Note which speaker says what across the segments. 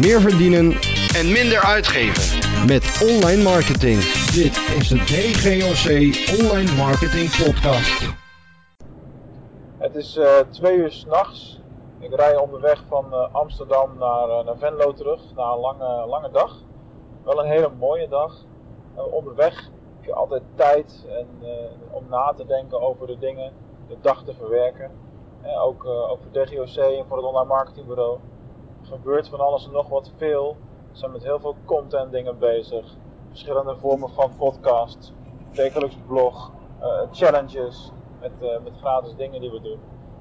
Speaker 1: meer verdienen
Speaker 2: en minder uitgeven.
Speaker 1: met online marketing.
Speaker 3: Dit is de DGOC Online Marketing Podcast.
Speaker 4: Het is eh, twee uur s'nachts. Ik rij onderweg van eh, Amsterdam naar, eh, naar Venlo terug na een lange, lange dag. Wel een hele mooie dag. Eh, onderweg heb je altijd tijd en, eh, om na te denken over de dingen, de dag te verwerken. Ook, eh, ook voor DGOC en voor het online marketingbureau. Gebeurt van alles en nog wat veel. We zijn met heel veel content dingen bezig. Verschillende vormen van podcast, wekelijks blog, eh, challenges met, eh, met gratis dingen die we doen.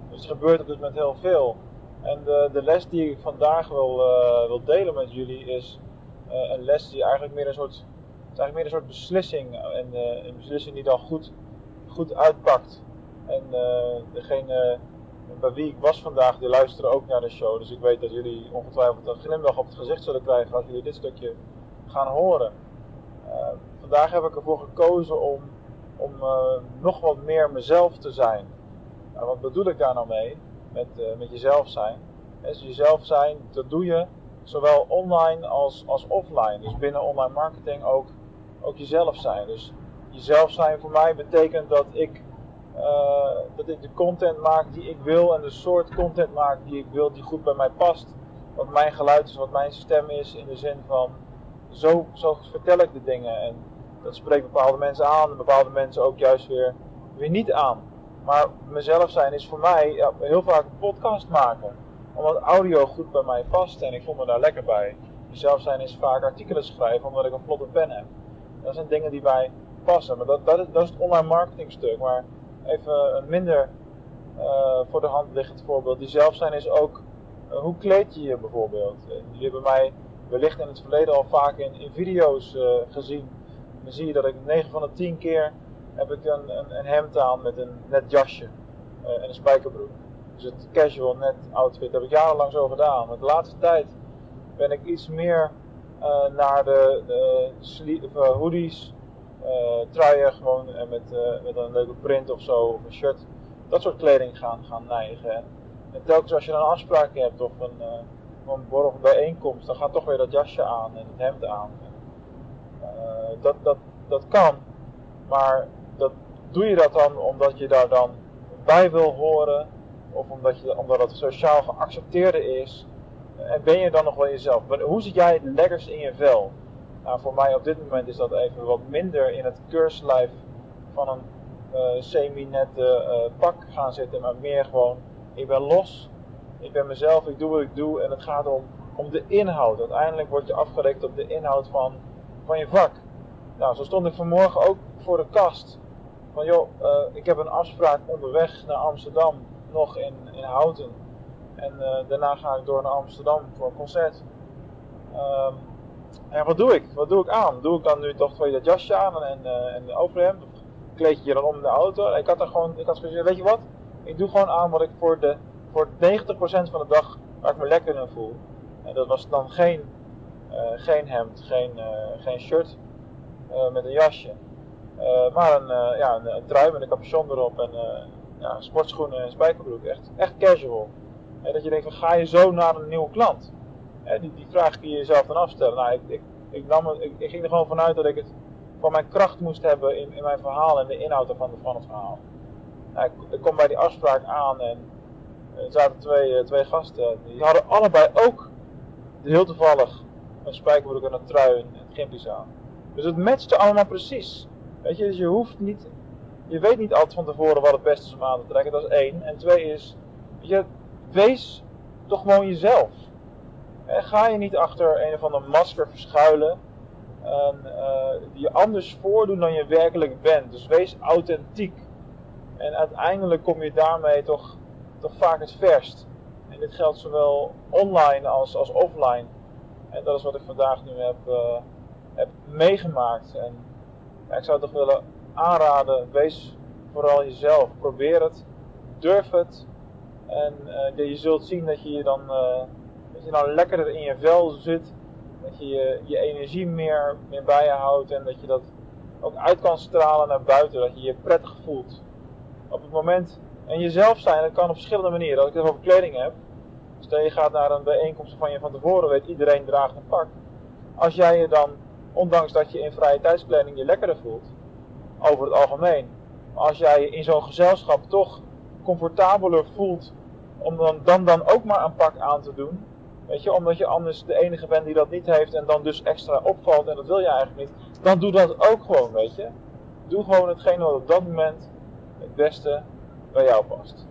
Speaker 4: Dus er gebeurt op dit moment heel veel. En de, de les die ik vandaag wil, eh, wil delen met jullie is een les die eigenlijk meer een soort, het eigenlijk meer een soort beslissing. En een beslissing die dan goed, goed uitpakt. En degene bij wie ik was vandaag, die luisteren ook naar de show. Dus ik weet dat jullie ongetwijfeld een glimlach op het gezicht zullen krijgen als jullie dit stukje gaan horen. Eh, vandaag heb ik ervoor gekozen om, om eh, nog wat meer mezelf te zijn. Nou, wat bedoel ik daar nou mee? Met, eh, met jezelf zijn. Hè, Dus jezelf zijn, dat doe je zowel online als, als offline. Dus binnen online marketing ook, ook jezelf zijn. Dus jezelf zijn voor mij betekent dat ik, dat ik de content maak die ik wil en de soort content maak die ik wil die goed bij mij past. Wat mijn geluid is, wat mijn stem is in de zin van zo, zo vertel ik de dingen. En dat spreekt bepaalde mensen aan en bepaalde mensen ook juist weer, weer niet aan. Maar mezelf zijn is voor mij ja, heel vaak een podcast maken. Omdat audio goed bij mij past en ik voel me daar lekker bij. Mezelf zijn is vaak artikelen schrijven omdat ik een vlotte pen heb. Dat zijn dingen die bij passen. Maar dat, dat, is, dat is het online marketing stuk. Maar even een minder eh, voor de hand liggend voorbeeld. Die zelf zijn is ook eh, hoe kleed je je bijvoorbeeld. Uh, jullie hebben mij wellicht in het verleden al vaak in, in video's eh, gezien. Dan zie je dat ik 9 van de 10 keer heb ik een, een, een hemd aan met een net jasje eh, en een spijkerbroek. Dus het casual net outfit heb ik jarenlang zo gedaan. Maar de laatste tijd ben ik iets meer eh, naar de, de eh, hoodies, eh truien gewoon en met, eh, met een leuke print of zo, of een shirt. Dat soort kleding gaan, gaan neigen. En, en telkens als je dan een afspraak hebt of een, eh, een borrel bijeenkomst, dan gaat toch weer dat jasje aan en het hemd aan. Eh, dat, dat, dat kan, maar dat, doe je dat dan omdat je daar dan bij wil horen? Of omdat, je, omdat het sociaal geaccepteerde is? En ben je dan nog wel jezelf? Hoe zit jij het lekkerst in je vel? Nou, voor mij op dit moment is dat even wat minder in het keurslijf van een eh, semi-nette eh, pak gaan zitten, maar meer gewoon, ik ben los, ik ben mezelf, ik doe wat ik doe en het gaat om, om de inhoud. Uiteindelijk word je afgerekend op de inhoud van, van je vak. Nou, zo stond ik vanmorgen ook voor de kast. Van joh, eh, ik heb een afspraak onderweg naar Amsterdam, nog in, in Houten. En daarna ga ik door naar Amsterdam voor een concert. Ehm, en wat doe ik? Wat doe ik aan? Doe ik dan nu toch dat jasje aan en, eh, en een overhemd? Of kleed je je dan om in de auto? Ik had er gewoon, ik had gezegd, weet je wat? Ik doe gewoon aan wat ik voor, de, voor 90% van de dag waar me lekker in voel. En dat was dan geen, eh, geen hemd, geen, eh, geen shirt eh, met een jasje. Eh, maar een, eh, ja, een, trui met een capuchon erop en eh, ja, sportschoenen en spijkerbroek. Echt, echt casual. En dat je denkt van ga je zo naar een nieuwe klant? Hè, die, die vraag kun je jezelf dan afstellen. Nou, ik, ik, ik, ik, ging er gewoon vanuit dat ik het van mijn kracht moest hebben in, in mijn verhaal en de inhoud van het verhaal. Nou, ik, kom bij die afspraak aan en er zaten twee, eh, twee gasten. Die hadden allebei ook heel toevallig een spijkerbroek en een trui en gimpies aan. Dus het matchte allemaal precies. Weet je, dus je hoeft niet, je weet niet altijd van tevoren wat het beste is om aan te trekken. Dat is één. En twee is, je, wees toch gewoon jezelf. Hè, ga je niet achter een of ander masker verschuilen. En eh, je anders voordoen dan je werkelijk bent. Dus wees authentiek. En uiteindelijk kom je daarmee toch, toch vaak het verst. En dit geldt zowel online als, als offline. En dat is wat ik vandaag nu heb, eh, heb meegemaakt. En ik zou toch willen aanraden, wees vooral jezelf. Probeer het, durf het. En eh, je zult zien dat je je dan, dat je dan lekkerder in je vel zit. Dat je je, je energie meer, meer bij je houdt. En dat je dat ook uit kan stralen naar buiten. Dat je je prettig voelt. Op het moment, en jezelf zijn, dat kan op verschillende manieren. Als ik het over kleding heb. Stel je gaat naar een bijeenkomst van je van tevoren weet iedereen draagt een pak. Als jij je dan, ondanks dat je in vrije tijdsplanning je lekkerder voelt, over het algemeen, als jij je in zo'n gezelschap toch comfortabeler voelt om dan, dan dan ook maar een pak aan te doen, weet je, omdat je anders de enige bent die dat niet heeft en dan dus extra opvalt en dat wil je eigenlijk niet, dan doe dat ook gewoon, weet je. Doe gewoon hetgene wat op dat moment het beste bij jou past.